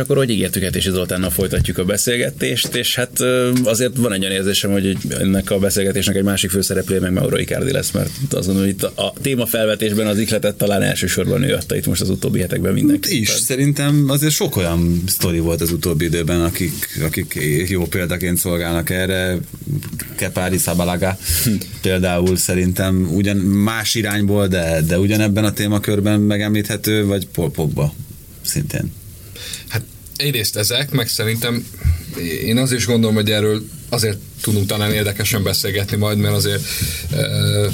Akkor, hogy ígértük, és Zoltánnal folytatjuk a beszélgetést, és hát azért van egy olyan érzésem, hogy ennek a beszélgetésnek egy másik főszereplője meg Mauro Icardi lesz, mert azt gondolom, hogy itt a témafelvetésben az ihletet talán elsősorban ő adta itt most az utóbbi hetekben mindenki. Is, szerintem azért sok olyan sztori volt az utóbbi időben, akik, akik jó példaként szolgálnak erre. Kepári Szabalaga például szerintem ugyan más irányból, de, de ugyanebben a témakörben megemlíthető, vagy Paul Pogba szintén. Hát egyrészt ezek, meg szerintem én az is gondolom, hogy erről azért tudunk talán érdekesen beszélgetni majd, mert azért uh,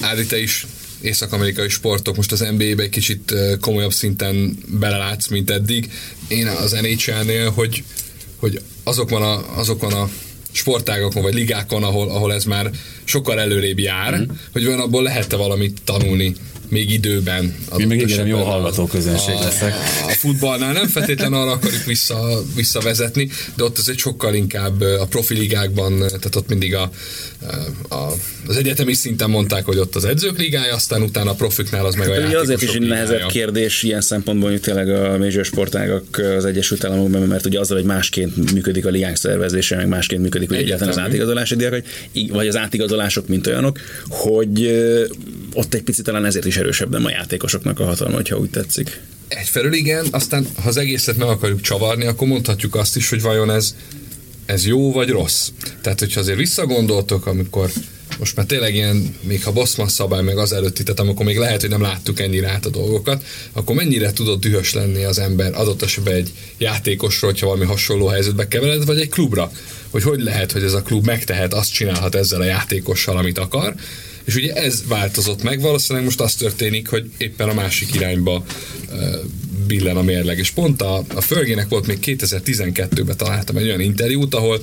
Ádi, te is észak-amerikai sportok, most az NBA-be egy kicsit komolyabb szinten belelátsz, mint eddig. Én az NHL-nél, hogy, hogy azokon a, azokon a sportágokon vagy ligákon, ahol, ahol ez már sokkal előrébb jár, mm. hogy olyan abból lehet-e valamit tanulni még időben. Mi meg igen, jó hallgató közönség a, leszek. A futballnál nem feltétlenül arra akarjuk vissza, visszavezetni, de ott az egy sokkal inkább a profiligákban, tehát ott mindig a, a, az egyetemi szinten mondták, hogy ott az edzők ligája, aztán utána a profiknál az meg a hát, Azért is egy nehezebb kérdés ilyen szempontból, hogy tényleg a major sportágak az Egyesült Államokban, mert ugye azzal, hogy másként működik a ligák szervezése, meg másként működik hogy egyáltalán az átigazolási díjak, vagy az átigazolások, mint olyanok, hogy ott egy picit talán ezért is erősebb nem a játékosoknak a hatalma, hogyha úgy tetszik. Egyfelől igen, aztán ha az egészet meg akarjuk csavarni, akkor mondhatjuk azt is, hogy vajon ez, ez jó vagy rossz. Tehát, hogyha azért visszagondoltok, amikor most már tényleg ilyen, még ha Bossman szabály meg az előtti, tehát amikor még lehet, hogy nem láttuk ennyire át a dolgokat, akkor mennyire tudott dühös lenni az ember adott esetben egy játékosról, hogyha valami hasonló helyzetbe kevered, vagy egy klubra, hogy hogy lehet, hogy ez a klub megtehet, azt csinálhat ezzel a játékossal, amit akar, és ugye ez változott meg, valószínűleg most az történik, hogy éppen a másik irányba billen a mérleg. És pont a, a Fergének volt még 2012-ben találtam egy olyan interjút, ahol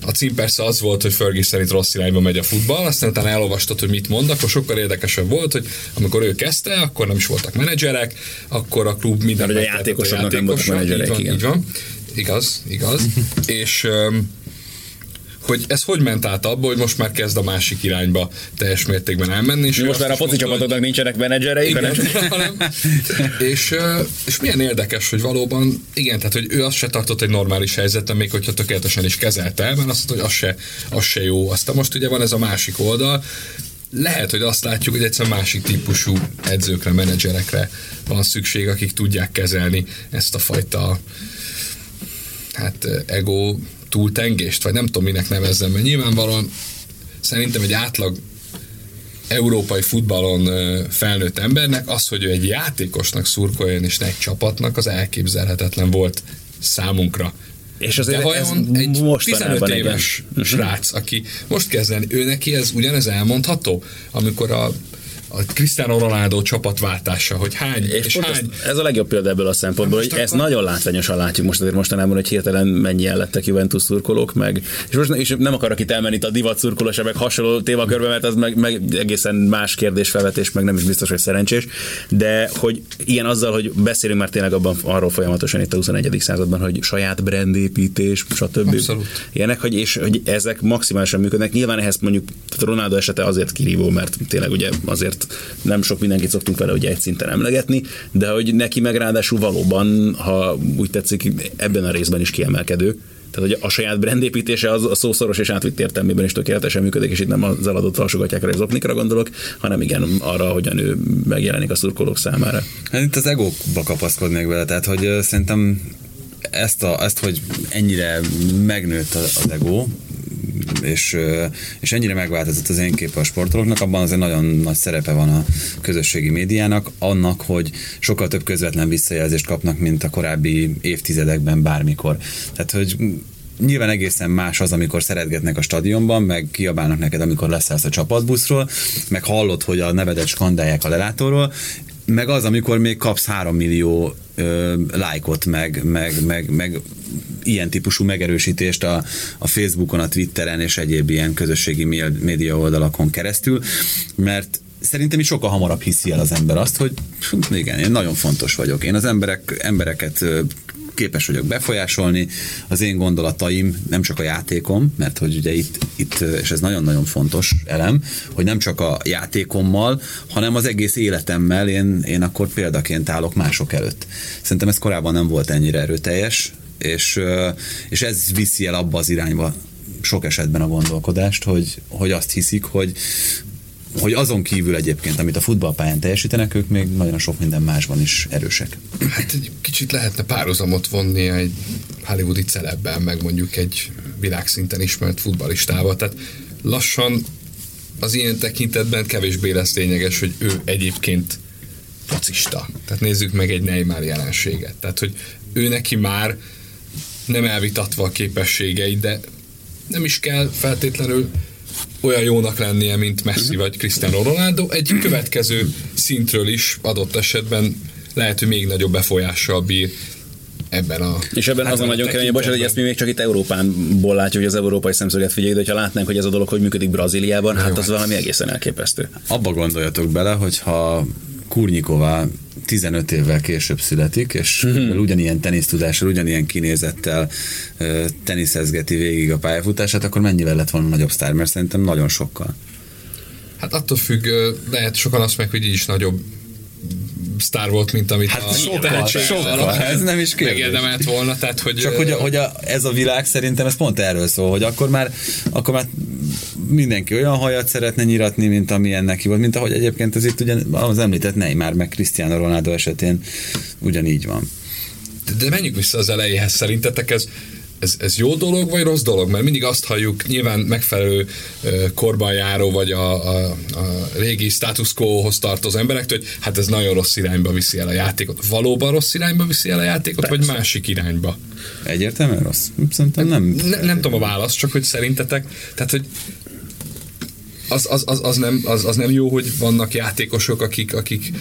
a cím persze az volt, hogy Fergie szerint rossz irányba megy a futball, aztán utána elolvastad, hogy mit mond, akkor sokkal érdekesebb volt, hogy amikor ő kezdte, akkor nem is voltak menedzserek, akkor a klub minden... Mert a játékosoknak nem voltak menedzserek, így van, igen. Így van. Igaz, igaz. és um, hogy ez hogy ment át abba, hogy most már kezd a másik irányba teljes mértékben elmenni. És most már a foci csapatodnak nincsenek menedzserei. Igen, hanem, és, és milyen érdekes, hogy valóban, igen, tehát hogy ő azt se tartott egy normális helyzetben, még hogyha tökéletesen is kezelte, mert azt mondta, hogy az se, az se jó. Aztán most ugye van ez a másik oldal, lehet, hogy azt látjuk, hogy egyszer másik típusú edzőkre, menedzserekre van szükség, akik tudják kezelni ezt a fajta hát ego túltengést, vagy nem tudom minek nevezzem, mert nyilvánvalóan szerintem egy átlag európai futballon felnőtt embernek az, hogy ő egy játékosnak szurkoljon és ne egy csapatnak, az elképzelhetetlen volt számunkra. És azért De ez egy 15 éves igen. Mhm. srác, aki most kezdeni, ő neki ez ugyanez elmondható, amikor a a Cristiano Ronaldo csapatváltása, hogy hány és, és hány... Ez, ez a legjobb példa ebből a szempontból, hogy ezt nagyon látványosan látjuk most azért mostanában, hogy hirtelen mennyien lettek Juventus szurkolók, meg és most és nem akarok itt elmenni itt a divat szurkolósa, meg hasonló témakörbe, mert az meg, meg egészen más kérdésfelvetés, meg nem is biztos, hogy szerencsés, de hogy igen, azzal, hogy beszélünk már tényleg abban arról folyamatosan itt a 21. században, hogy saját brandépítés, stb. Abszolút. Ilyenek, hogy, és hogy ezek maximálisan működnek. Nyilván ehhez mondjuk Ronaldo esete azért kirívó, mert tényleg ugye azért nem sok mindenkit szoktunk vele ugye egy szinten emlegetni, de hogy neki meg ráadásul valóban, ha úgy tetszik, ebben a részben is kiemelkedő, tehát, hogy a saját brandépítése az a szószoros és átvitt értelmében is tökéletesen működik, és itt nem az eladott alsógatjákra és zoknikra gondolok, hanem igen arra, hogyan ő megjelenik a szurkolók számára. Hát itt az egóba kapaszkodnék vele, tehát hogy szerintem ezt, a, ezt, hogy ennyire megnőtt az ego, és, és ennyire megváltozott az én képe a sportolóknak, abban azért nagyon nagy szerepe van a közösségi médiának, annak, hogy sokkal több közvetlen visszajelzést kapnak, mint a korábbi évtizedekben bármikor. Tehát, hogy nyilván egészen más az, amikor szeretgetnek a stadionban, meg kiabálnak neked, amikor leszállsz a csapatbuszról, meg hallod, hogy a nevedet skandálják a lelátóról, meg az, amikor még kapsz három millió ö, lájkot, meg, meg, meg, meg ilyen típusú megerősítést a, a Facebookon, a Twitteren és egyéb ilyen közösségi média oldalakon keresztül, mert szerintem is sokkal hamarabb hiszi el az ember azt, hogy igen, én nagyon fontos vagyok. Én az emberek, embereket képes vagyok befolyásolni az én gondolataim, nem csak a játékom, mert hogy ugye itt, itt és ez nagyon-nagyon fontos elem, hogy nem csak a játékommal, hanem az egész életemmel én, én akkor példaként állok mások előtt. Szerintem ez korábban nem volt ennyire erőteljes, és, és ez viszi el abba az irányba sok esetben a gondolkodást, hogy, hogy azt hiszik, hogy, hogy azon kívül egyébként, amit a futballpályán teljesítenek, ők még nagyon sok minden másban is erősek. Hát egy kicsit lehetne párhuzamot vonni egy hollywoodi celebben, meg mondjuk egy világszinten ismert futballistával. Tehát lassan az ilyen tekintetben kevésbé lesz lényeges, hogy ő egyébként focista. Tehát nézzük meg egy Neymar jelenséget. Tehát, hogy ő neki már nem elvitatva a képességeit, de nem is kell feltétlenül olyan jónak lennie, mint Messi vagy Cristiano Ronaldo. Egy következő szintről is adott esetben lehet, hogy még nagyobb befolyással bír ebben a... És ebben hát az a nagyon kemény, bocsánat, hogy ezt mi még csak itt Európánból látjuk, hogy az európai szemszöget figyeljük, de ha látnánk, hogy ez a dolog hogy működik Brazíliában, hát az valami egészen elképesztő. Abba gondoljatok bele, hogyha Kurnyiková 15 évvel később születik, és hmm. ugyanilyen tenisztudással, ugyanilyen kinézettel teniszezgeti végig a pályafutását, akkor mennyivel lett volna nagyobb sztár? Mert szerintem nagyon sokkal. Hát attól függ, lehet sokan azt meg, hogy így is nagyobb sztár volt, mint amit hát a sokkal, sokkal, ez nem is kérdés. Megérdemelt volna, tehát hogy... Csak hogy, a, hogy a, ez a világ szerintem ez pont erről szól, hogy akkor már, akkor már mindenki olyan hajat szeretne nyiratni, mint amilyen neki volt, mint ahogy egyébként ez itt ugye az említett Neymar meg Cristiano Ronaldo esetén ugyanígy van. De, de menjünk vissza az elejéhez, szerintetek ez ez, ez jó dolog, vagy rossz dolog? Mert mindig azt halljuk, nyilván megfelelő korban járó, vagy a, a, a régi status quo-hoz tartozó emberektől, hogy hát ez nagyon rossz irányba viszi el a játékot. Valóban rossz irányba viszi el a játékot, Persze. vagy másik irányba? Egyértelműen rossz? Szerintem nem. Ne, nem tudom a választ, csak hogy szerintetek, tehát hogy az, az, az, nem, az, az nem jó, hogy vannak játékosok, akik, akik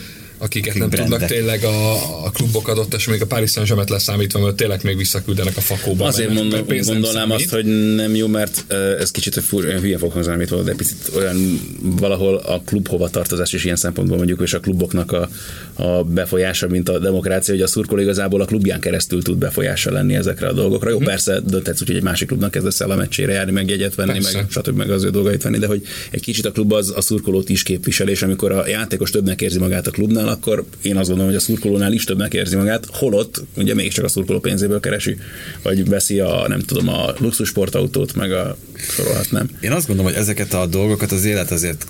akiket Akik nem brandek. tudnak tényleg a, a klubok adott, és még a Paris Saint-Germain leszámítva, mert tényleg még visszaküldenek a fakóba. Azért mert, mondom, mert gondolnám azt, hogy nem jó, mert ez kicsit fur, olyan hülye fog hangzani, amit de picit olyan valahol a klub hova tartozás is ilyen szempontból mondjuk, és a kluboknak a, a befolyása, mint a demokrácia, hogy a szurkoló igazából a klubján keresztül tud befolyása lenni ezekre a dolgokra. Jó, hm. persze dönthetsz úgy, hogy egy másik klubnak kezdesz el a meccsére járni, meg jegyet venni, persze. meg stb. meg az ő dolgait venni, de hogy egy kicsit a klub az a szurkolót is képvisel, és amikor a játékos többnek érzi magát a klubnál, akkor én azt gondolom, hogy a szurkolónál is többnek érzi magát, holott ugye mégiscsak a szurkoló pénzéből keresi, vagy veszi a, nem tudom, a luxus sportautót, meg a sorolhatnám. Én azt gondolom, hogy ezeket a dolgokat az élet azért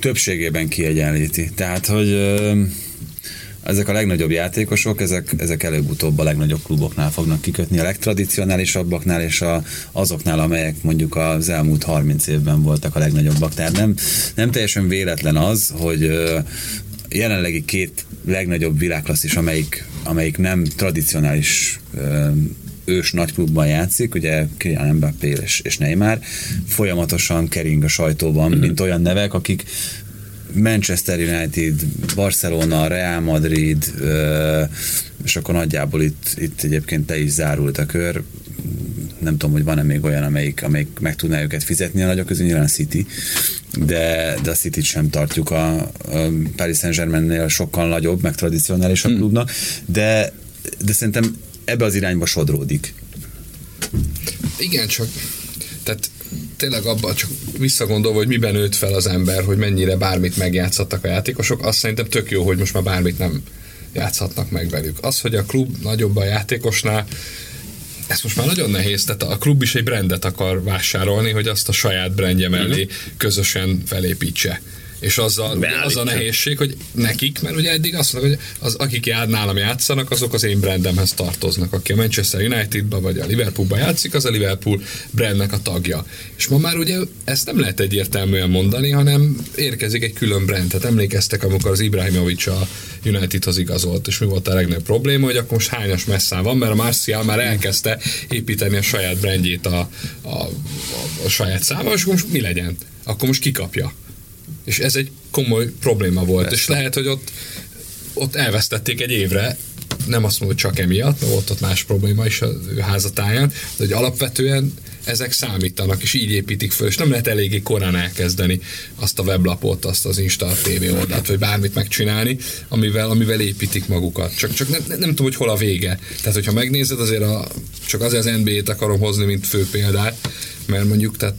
többségében kiegyenlíti. Tehát, hogy ezek a legnagyobb játékosok, ezek, ezek előbb-utóbb a legnagyobb kluboknál fognak kikötni, a legtradicionálisabbaknál és a, azoknál, amelyek mondjuk az elmúlt 30 évben voltak a legnagyobbak. Tehát nem, nem teljesen véletlen az, hogy jelenlegi két legnagyobb világklasszis, amelyik, amelyik nem tradicionális ős nagyklubban játszik, ugye Kylian Mbappé és, és Neymar, folyamatosan kering a sajtóban, mm-hmm. mint olyan nevek, akik Manchester United, Barcelona, Real Madrid, és akkor nagyjából itt, itt egyébként te is zárult a kör. Nem tudom, hogy van-e még olyan, amelyik, amelyik meg tudná őket fizetni a nagyok közül, nyilván City, de, de a city sem tartjuk a, a Paris Saint-Germainnél sokkal nagyobb, meg tradicionálisabb hmm. klubnak, de, de szerintem ebbe az irányba sodródik. Igen, csak tehát tényleg abban csak visszagondolva, hogy miben nőtt fel az ember, hogy mennyire bármit megjátszhattak a játékosok, azt szerintem tök jó, hogy most már bármit nem játszhatnak meg velük. Az, hogy a klub nagyobb a játékosnál, ez most már nagyon nehéz, tehát a klub is egy brandet akar vásárolni, hogy azt a saját brandje mellé közösen felépítse és az a, az a nehézség, hogy nekik, mert ugye eddig azt mondják, hogy az, akik jár, nálam játszanak, azok az én brandemhez tartoznak. Aki a Manchester Unitedba vagy a Liverpoolba játszik, az a Liverpool brandnek a tagja. És ma már ugye ezt nem lehet egyértelműen mondani, hanem érkezik egy külön brand. Tehát emlékeztek, amikor az Ibrahimovic a Unitedhoz igazolt, és mi volt a legnagyobb probléma, hogy akkor most hányas messzán van, mert a Martial már elkezdte építeni a saját brandjét a, a, a, a saját száma, és most mi legyen? Akkor most kikapja. És ez egy komoly probléma volt. Persze. És lehet, hogy ott, ott elvesztették egy évre, nem azt mondom, hogy csak emiatt, mert volt ott más probléma is az ő házatáján, de hogy alapvetően ezek számítanak, és így építik föl, és nem lehet eléggé korán elkezdeni azt a weblapot, azt az Insta TV oldalt, vagy bármit megcsinálni, amivel, amivel építik magukat. Csak, csak nem, nem, nem tudom, hogy hol a vége. Tehát, hogyha megnézed, azért a, csak azért az NBA-t akarom hozni, mint fő példát, mert mondjuk, tehát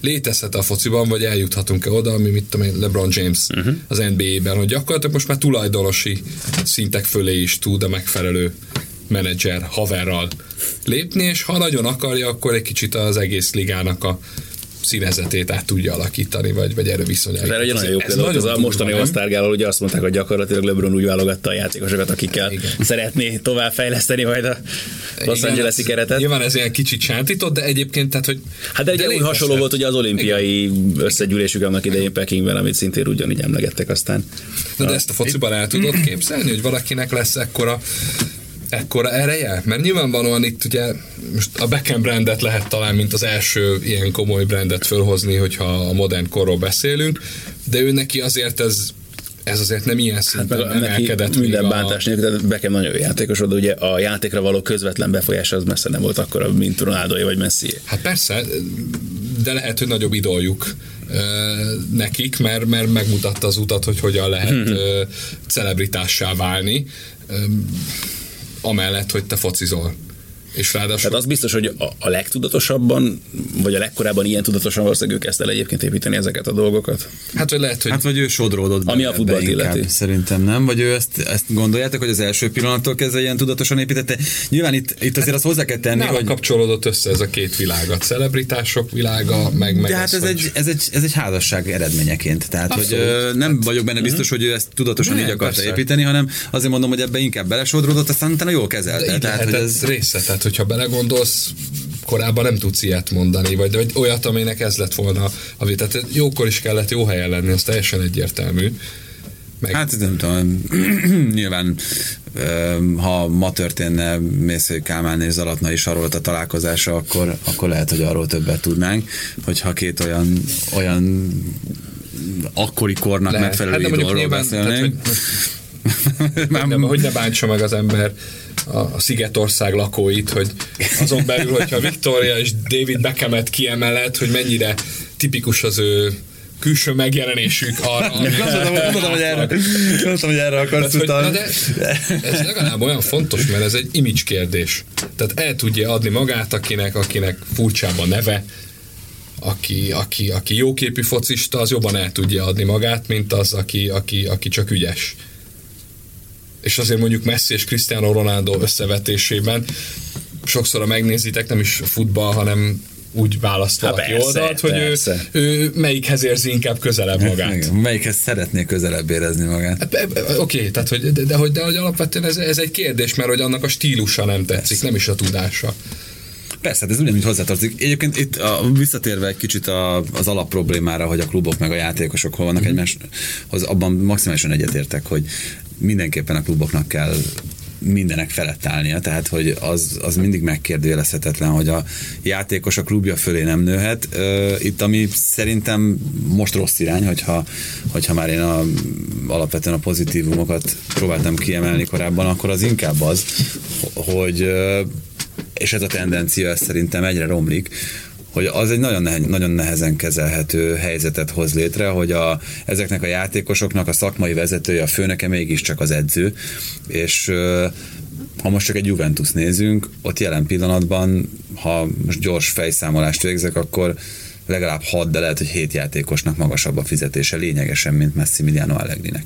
létezhet a fociban, vagy eljuthatunk-e oda, ami mit tudom én, LeBron James uh-huh. az NBA-ben, hogy gyakorlatilag most már tulajdonosi szintek fölé is tud a megfelelő menedzser haverral lépni, és ha nagyon akarja, akkor egy kicsit az egész ligának a színezetét át tudja alakítani, vagy, vagy erre viszonylag. Ez egy nagyon jó példa, ez a mostani osztárgáló, ugye azt mondták, hogy gyakorlatilag LeBron úgy válogatta a játékosokat, akikkel Igen. szeretné tovább fejleszteni majd a Los Angeles-i keretet. Nyilván ez ilyen kicsit sántított, de egyébként, tehát, hogy... Hát de egy de hasonló volt ugye az olimpiai Igen. összegyűlésük annak idején Pekingben, amit szintén ugyanígy emlegettek aztán. De, de ezt a fociban el tudod képzelni, hogy valakinek lesz ekkora ekkora ereje? Mert nyilvánvalóan itt ugye most a Beckham brandet lehet talán, mint az első ilyen komoly brandet fölhozni, hogyha a modern korról beszélünk, de ő neki azért ez ez azért nem ilyen szinten hát emelkedett. Minden bántás nélkül, de Beckham nagyon jó játékos volt, ugye a játékra való közvetlen befolyása az messze nem volt akkora, mint Ronaldo vagy Messi. Hát persze, de lehet, hogy nagyobb idoljuk nekik, mert, mert megmutatta az utat, hogy hogyan lehet hmm. celebritássá válni amellett, hogy te focizol. És ráadásul... Tehát az biztos, hogy a, a legtudatosabban, vagy a legkorábban ilyen tudatosan valószínűleg ő kezdte el egyébként építeni ezeket a dolgokat. Hát, vagy lehet, hogy... Hát, vagy ő sodródott Ami a futballt illeti. Szerintem nem. Vagy ő ezt, ezt gondoljátok, hogy az első pillanattól kezdve ilyen tudatosan építette. Nyilván itt, itt azért hát, azt hozzá kell tenni, hogy... kapcsolódott össze ez a két világ, a celebritások világa, meg, meg De hát ez, hogy... egy, ez, egy, ez egy házasság eredményeként. Tehát, Abszolút. hogy nem hát, vagyok benne biztos, hogy ő ezt tudatosan nem, így akarta persze. építeni, hanem azért mondom, hogy ebbe inkább belesodródott, aztán utána jól kezelte. Tehát, hogy ez része, tehát hogyha belegondolsz, korábban nem tudsz ilyet mondani, vagy, vagy olyat, aminek ez lett volna a vita. Tehát jókor is kellett jó helyen lenni, az teljesen egyértelmű. Meg... Hát nem tudom, nyilván ha ma történne Mésző Kálmán és Zalatnai Sarolt a találkozása, akkor, akkor lehet, hogy arról többet tudnánk, hogyha két olyan, olyan akkori kornak lehet. megfelelő hát, idolról beszélnénk. hogy, hogy, nem, hogy ne bántsa meg az ember a Szigetország lakóit, hogy azon belül, hogyha Victoria és David Beckhamet kiemelet, hogy mennyire tipikus az ő külső megjelenésük arra. Gondoltam, hogy erre, gondoltam, hogy erre akarsz utalni. Ez legalább olyan fontos, mert ez egy image kérdés. Tehát el tudja adni magát, akinek, akinek furcsább a neve, aki, aki, aki jóképű focista, az jobban el tudja adni magát, mint az, aki, aki, aki csak ügyes és azért mondjuk Messi és Cristiano Ronaldo összevetésében sokszor, ha megnézitek, nem is futball, hanem úgy választ valaki persze, oldalt, hogy ő, ő melyikhez érzi inkább közelebb magát. Igen, melyikhez szeretné közelebb érezni magát. Hát, Oké, okay, tehát hogy, de, de, hogy, de hogy alapvetően ez, ez egy kérdés, mert hogy annak a stílusa nem tetszik, persze. nem is a tudása. Persze, hát ez ugyanúgy hozzátartozik. Egyébként itt a, visszatérve egy kicsit a, az alapproblémára, hogy a klubok meg a játékosok hol vannak mm-hmm. egymáshoz, abban maximálisan egyetértek, hogy mindenképpen a kluboknak kell mindenek felett állnia, tehát hogy az, az mindig megkérdőjelezhetetlen, hogy a játékos a klubja fölé nem nőhet. Itt ami szerintem most rossz irány, hogyha, hogyha már én a, alapvetően a pozitívumokat próbáltam kiemelni korábban, akkor az inkább az, hogy és ez a tendencia ez szerintem egyre romlik, hogy az egy nagyon, nehe, nagyon nehezen kezelhető helyzetet hoz létre, hogy a, ezeknek a játékosoknak a szakmai vezetője, a főnöke mégiscsak az edző, és ha most csak egy Juventus nézünk, ott jelen pillanatban, ha most gyors fejszámolást végzek, akkor legalább 6, de lehet, hogy 7 játékosnak magasabb a fizetése lényegesen, mint Massimiliano Allegrinek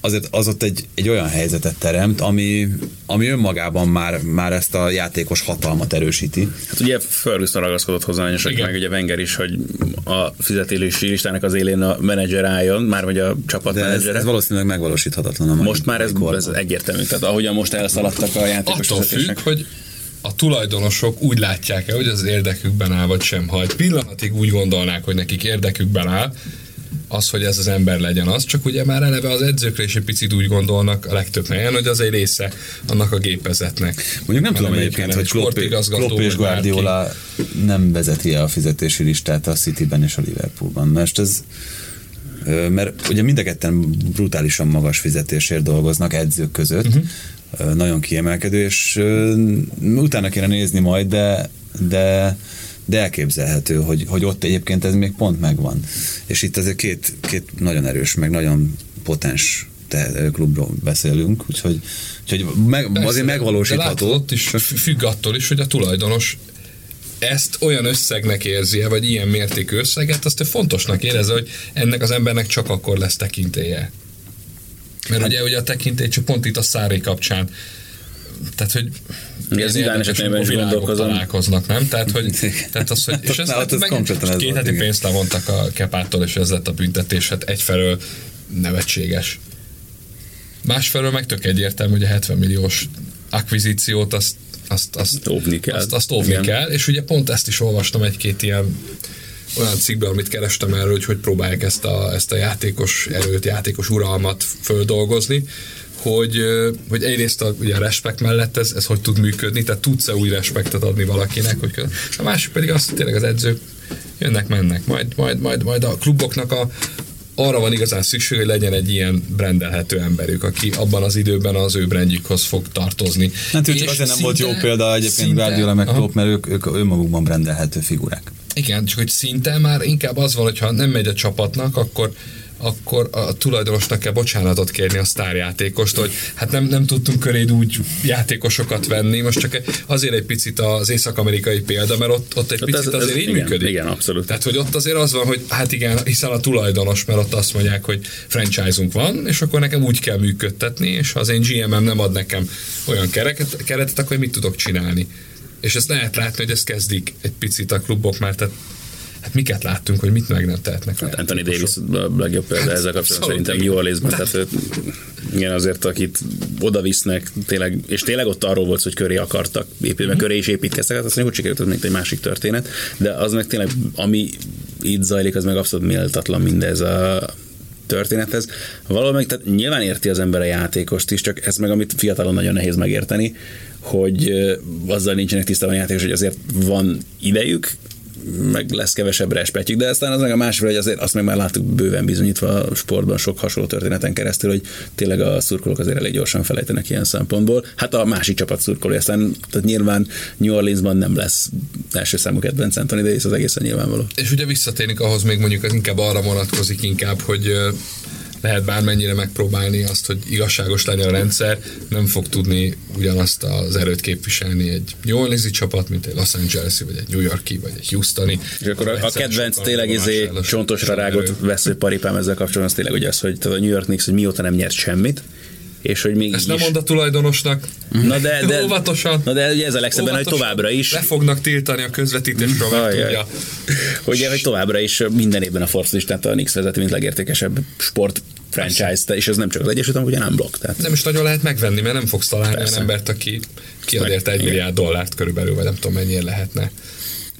azért az ott egy, egy olyan helyzetet teremt, ami, ami önmagában már, már ezt a játékos hatalmat erősíti. Hát ugye Ferguson ragaszkodott hozzá, és meg ugye Wenger is, hogy a fizetési listának az élén a menedzser álljon, már hogy a csapat De ez, ez, valószínűleg megvalósíthatatlan. A most már ez, ez egyértelmű, tehát ahogyan most elszaladtak a játékos Attól függ, hogy a tulajdonosok úgy látják-e, hogy az érdekükben áll, vagy sem. Ha egy pillanatig úgy gondolnák, hogy nekik érdekükben áll, az, hogy ez az ember legyen az, csak ugye már eleve az edzőkre is egy picit úgy gondolnak a legtöbb helyen, hogy az egy része annak a gépezetnek. Mondjuk nem tudom egyébként, hogy Klopp, Klopp és Guardiola nem vezeti a fizetési listát a Cityben és a Liverpoolban. Mert ez mert ugye mind a ketten brutálisan magas fizetésért dolgoznak edzők között, uh-huh. nagyon kiemelkedő, és utána kéne nézni majd, de de, de elképzelhető, hogy, hogy ott egyébként ez még pont megvan. És itt azért két, két nagyon erős, meg nagyon potens te, klubról beszélünk, úgyhogy, úgyhogy meg, Persze, azért De megvalósítható. látod, ott is függ attól is, hogy a tulajdonos ezt olyan összegnek érzi vagy ilyen mértékű összeget, azt ő fontosnak érezze, hogy ennek az embernek csak akkor lesz tekintélye. Mert ugye, ugye a tekintély csak pont itt a szári kapcsán tehát, hogy Igen, az Iván esetében is gondolkozom. találkoznak, nem? Tehát, hogy, tehát az, hogy és Hát ezt ott ez meg, ez két heti pénzt levontak a kepától, és ez lett a büntetés, hát egyfelől nevetséges. Másfelől meg tök egyértelmű, hogy a 70 milliós akvizíciót azt azt, azt, Óvni kell. Azt, azt óvni Igen. kell, és ugye pont ezt is olvastam egy-két ilyen olyan cikkben, amit kerestem erről, hogy hogy próbálják ezt a, ezt a játékos erőt, játékos uralmat földolgozni, hogy, hogy egyrészt a, ugye a respekt mellett ez, ez hogy tud működni, tehát tudsz-e új respektet adni valakinek, hogy a másik pedig az, hogy tényleg az edzők jönnek, mennek, majd, majd, majd, majd a kluboknak a, arra van igazán szükség, hogy legyen egy ilyen brendelhető emberük, aki abban az időben az ő brandjükhoz fog tartozni. Hát ő csak azért nem volt jó példa egyébként Guardiola meg. Klopp, mert ők, ők önmagukban rendelhető figurák. Igen, csak hogy szinte már inkább az van, hogyha nem megy a csapatnak, akkor akkor a tulajdonosnak kell bocsánatot kérni a sztárjátékost, hogy hát nem, nem tudtunk köréd úgy játékosokat venni, most csak azért egy picit az észak-amerikai példa, mert ott, ott egy Ott picit ez- ez- azért így igen, működik. igen, abszolút. Tehát, hogy ott azért az van, hogy hát igen, hiszen a tulajdonos, mert ott azt mondják, hogy franchise-unk van, és akkor nekem úgy kell működtetni, és ha az én GM-em nem ad nekem olyan kereket, keretet, akkor mit tudok csinálni? És ezt lehet látni, hogy ezt kezdik egy picit a klubok már, tehát hát miket láttunk, hogy mit meg nem tehetnek. Hát Anthony Davis a legjobb példa ezzel kapcsolatban Abszolút, szerintem. New Orleansban, tehát ő- igen, azért akit oda visznek, tényleg, és tényleg ott arról volt, hogy köré akartak építeni, mert köré is építkeztek, hát azt mondjuk, hogy sikerült, az még egy másik történet, de az meg tényleg, ami itt zajlik, az meg abszolút méltatlan mindez a történethez. Valahol meg, tehát nyilván érti az ember a játékost is, csak ez meg, amit fiatalon nagyon nehéz megérteni, hogy azzal nincsenek tisztában a játékos, hogy azért van idejük, meg lesz kevesebb respektjük, de aztán az meg a másik, hogy azért azt meg már láttuk bőven bizonyítva a sportban sok hasonló történeten keresztül, hogy tényleg a szurkolók azért elég gyorsan felejtenek ilyen szempontból. Hát a másik csapat szurkolói, aztán tehát nyilván New Orleansban nem lesz első számú kedvenc Anthony Davis, az egészen nyilvánvaló. És ugye visszatérünk ahhoz még mondjuk, inkább arra vonatkozik inkább, hogy lehet bármennyire megpróbálni azt, hogy igazságos legyen a rendszer, nem fog tudni ugyanazt az erőt képviselni egy New Orleans-i csapat, mint egy Los Angeles-i, vagy egy New Yorki, vagy egy Houstoni. És akkor a, a kedvenc tényleg izé csontosra rágott veszőparipám ezzel kapcsolatban, az tényleg ugye az, hogy a New York Knicks, hogy mióta nem nyert semmit, és hogy még Ezt nem mond a tulajdonosnak. Na de, de, Óvatosan. Na de ugye ez a legszebben, hogy továbbra is Le fognak tiltani a közvetítésről, meg Ajaj. tudja. Hogy, hogy továbbra is minden évben a Force listát a Knicks vezeti, mint legértékesebb sport franchise, és ez nem csak az Egyesült Államok, ugye nem blokk. Tehát Nem is nagyon lehet megvenni, mert nem fogsz találni Persze. olyan embert, aki kiad érte egy milliárd dollárt körülbelül, vagy nem tudom mennyire lehetne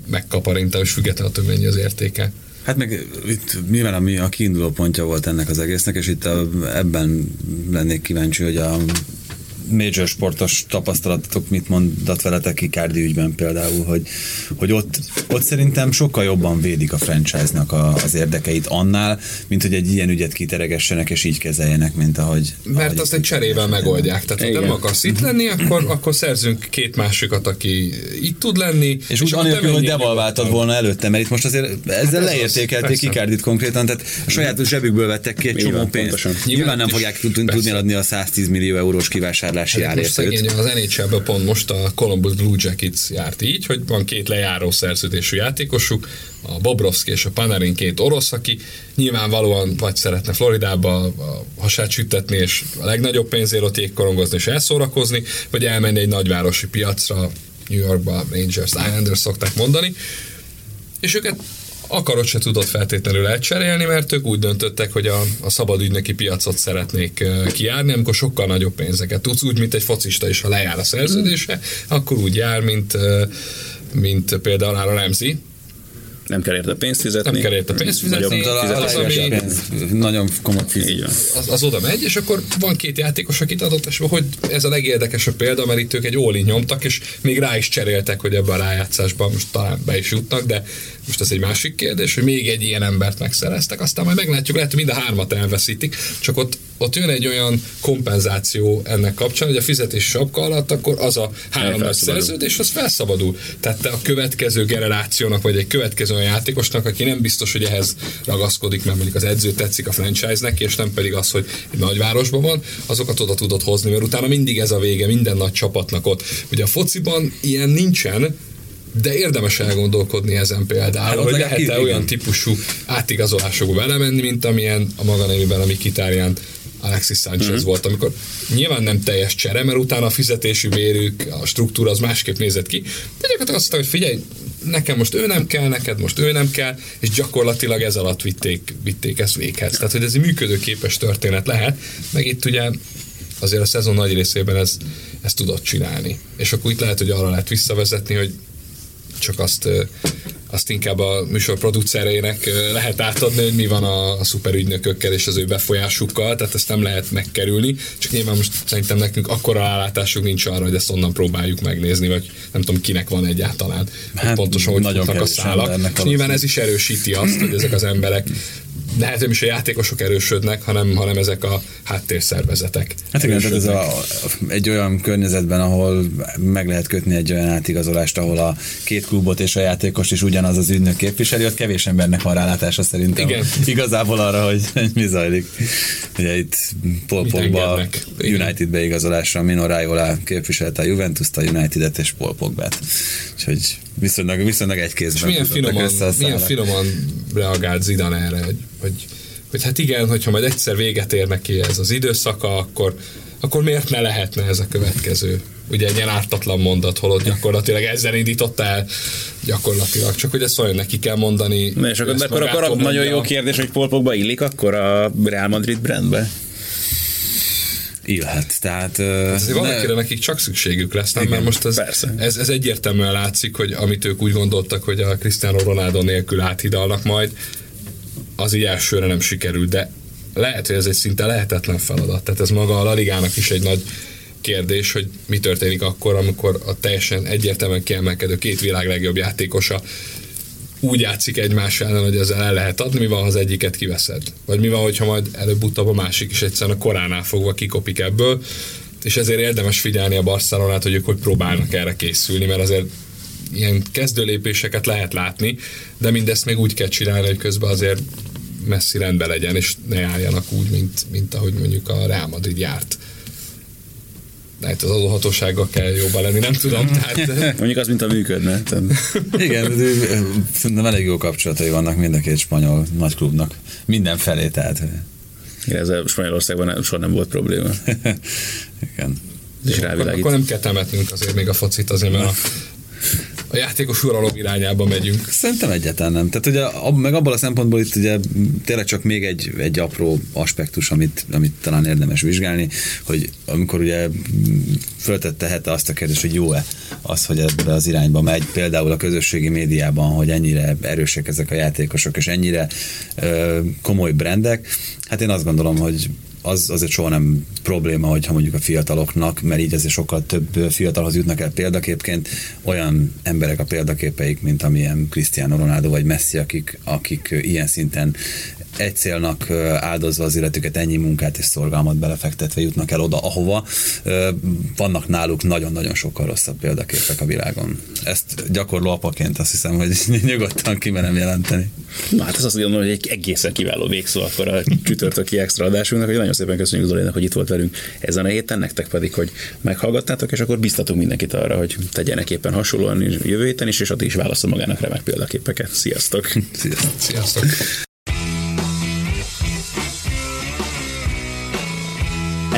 megkaparintani, és függetlenül attól, hogy mennyi az értéke. Hát meg itt nyilván ami a kiinduló pontja volt ennek az egésznek, és itt a, ebben lennék kíváncsi, hogy a major sportos tapasztalatok mit mondat veletek Icardi ügyben például, hogy, hogy ott, ott szerintem sokkal jobban védik a franchise-nak a, az érdekeit annál, mint hogy egy ilyen ügyet kiteregessenek és így kezeljenek, mint ahogy... Mert ahogy azt egy cserével megoldják. Tehát ha Igen. nem akarsz itt lenni, akkor, akkor szerzünk két másikat, aki itt tud lenni. És úgy akkor anélkül, te hogy devalváltad volna előtte, mert itt most azért ezzel Hát ez az, leértékelték persze. Ikárdit konkrétan, tehát a saját zsebükből vettek ki egy csomó pénzt. Nyilván Nyilván nem fogják tud- tudni adni a 110 millió eurós kivásárlási Hát most árértőt. szegény az NHL-ben pont most a Columbus Blue Jackets járt így, hogy van két lejáró szerződésű játékosuk, a Bobrovski és a Panarin két orosz, aki nyilvánvalóan vagy szeretne Floridába a hasát sütetni, és a legnagyobb pénzért ott jégkorongozni és elszórakozni, vagy elmenni egy nagyvárosi piacra, New Yorkba, Rangers, Islanders szokták mondani, és őket akarod se tudod feltétlenül elcserélni, mert ők úgy döntöttek, hogy a, a szabad ügynöki piacot szeretnék ö, kijárni, amikor sokkal nagyobb pénzeket tudsz, úgy, mint egy focista is, ha lejár a szerződése, akkor úgy jár, mint, mint például a Remzi, nem kell érte pénzt fizetni. Nem kell érte pénzt fizetni. Nagyobb Az, ami- pénz, nagyon komoly Így fizet. van. az, az oda megy, és akkor van két játékos, akit adott esetben, hogy ez a legérdekesebb példa, mert itt ők egy all nyomtak, és még rá is cseréltek, hogy ebben a rájátszásban most talán be is jutnak, de most ez egy másik kérdés, hogy még egy ilyen embert megszereztek, aztán majd meglátjuk, lehet, hogy mind a hármat elveszítik, csak ott ott jön egy olyan kompenzáció ennek kapcsán, hogy a fizetés sapka alatt akkor az a három nagy szerződés, az felszabadul. Tehát te a következő generációnak, vagy egy következő olyan játékosnak, aki nem biztos, hogy ehhez ragaszkodik, mert mondjuk az edző tetszik a franchise-nek, és nem pedig az, hogy egy nagyvárosban van, azokat oda tudod hozni, mert utána mindig ez a vége minden nagy csapatnak ott. Ugye a fociban ilyen nincsen, de érdemes elgondolkodni ezen például, hát, hogy lehet-e olyan típusú átigazolásokba belemenni, mint amilyen a maga nevében a Mikitárján Alexis Sanchez mm-hmm. volt, amikor nyilván nem teljes csere, mert utána a fizetési mérők, a struktúra az másképp nézett ki, de gyakorlatilag azt mondta, hogy figyelj, nekem most ő nem kell, neked most ő nem kell, és gyakorlatilag ez alatt vitték, vitték ezt véghez. Tehát, hogy ez egy működőképes történet lehet, meg itt ugye azért a szezon nagy részében ez, ezt tudott csinálni. És akkor itt lehet, hogy arra lehet visszavezetni, hogy csak azt, azt inkább a műsor producereinek lehet átadni, hogy mi van a, a szuperügynökökkel és az ő befolyásukkal, tehát ezt nem lehet megkerülni, csak nyilván most szerintem nekünk akkora állátásunk nincs arra, hogy ezt onnan próbáljuk megnézni, vagy nem tudom kinek van egyáltalán, hát, pontosan hogy nagyon a szálak. És nyilván ez is erősíti azt, hogy ezek az emberek lehet, nem is a játékosok erősödnek, hanem, hanem ezek a háttérszervezetek. Hát igen, tehát ez a, egy olyan környezetben, ahol meg lehet kötni egy olyan átigazolást, ahol a két klubot és a játékos is ugyanaz az ügynök képviseli, ott kevés embernek van rálátása szerintem. Igen. Igazából arra, hogy mi zajlik. Ugye itt Paul Pogba United beigazolásra Mino Raiola képviselte a Juventus-t, a United-et és Paul Pogbát. Úgyhogy viszonylag, viszonylag egy kézben. És milyen finoman, milyen finoman reagált Zidane erre, hogy, hogy, hogy hát igen, hogyha majd egyszer véget ér neki ez az időszaka, akkor, akkor miért ne lehetne ez a következő? Ugye egy ilyen ártatlan mondat, holott gyakorlatilag ezzel indította el gyakorlatilag, csak hogy ezt olyan neki kell mondani. Na és akkor, akkor, akkor, akkor nagyon jó kérdés, hogy Paul Pogba illik akkor a Real Madrid brandbe? Illhet. Tehát, hát ne... valakire nekik csak szükségük lesz, nem? mert most ez, ez, ez egyértelműen látszik, hogy amit ők úgy gondoltak, hogy a Cristiano Ronaldo nélkül áthidalnak majd, az így elsőre nem sikerült, de lehet, hogy ez egy szinte lehetetlen feladat. Tehát ez maga a Laligának is egy nagy kérdés, hogy mi történik akkor, amikor a teljesen egyértelműen kiemelkedő két világ legjobb játékosa úgy játszik egymás ellen, hogy ezzel el lehet adni, mi van, ha az egyiket kiveszed? Vagy mi van, hogyha majd előbb-utóbb a másik is egyszerűen a koránál fogva kikopik ebből, és ezért érdemes figyelni a Barcelonát, hogy ők hogy próbálnak erre készülni, mert azért ilyen kezdőlépéseket lehet látni, de mindezt még úgy kell csinálni, hogy közben azért messzi rendben legyen, és ne álljanak úgy, mint, mint ahogy mondjuk a Real Madrid járt lehet az adóhatósággal kell jobban lenni, nem tudom. Tehát... Mondjuk az, mint a működne. Igen, szerintem elég jó kapcsolatai vannak mind a két spanyol nagyklubnak. Minden felé, tehát. Igen, ez a Spanyolországban soha nem volt probléma. Igen. És jó, akkor, akkor nem kell temetnünk azért még a focit, azért mert a a játékos uralom irányába megyünk. Szerintem egyáltalán nem. Tehát ugye, meg abban a szempontból itt ugye tényleg csak még egy, egy apró aspektus, amit, amit talán érdemes vizsgálni, hogy amikor ugye föltette hete azt a kérdést, hogy jó-e az, hogy ebbe az irányba megy, például a közösségi médiában, hogy ennyire erősek ezek a játékosok, és ennyire ö, komoly brendek, hát én azt gondolom, hogy az azért soha nem probléma, hogyha mondjuk a fiataloknak, mert így azért sokkal több fiatalhoz jutnak el példaképként, olyan emberek a példaképeik, mint amilyen Cristiano Ronaldo vagy Messi, akik, akik ilyen szinten egy célnak áldozva az életüket, ennyi munkát és szorgalmat belefektetve jutnak el oda, ahova vannak náluk nagyon-nagyon sokkal rosszabb példaképek a világon. Ezt gyakorló apaként azt hiszem, hogy nyugodtan kimerem jelenteni. Na hát ez azt mondom, hogy egy egészen kiváló végszó akkor a csütörtöki extra adásunknak, hogy nagyon szépen köszönjük Zolinak, hogy itt volt velünk ezen a héten, nektek pedig, hogy meghallgattátok, és akkor biztatunk mindenkit arra, hogy tegyenek éppen hasonlóan jövő héten is, és ott is válaszol magának remek példaképeket. Sziasztok! Sziasztok! Sziasztok.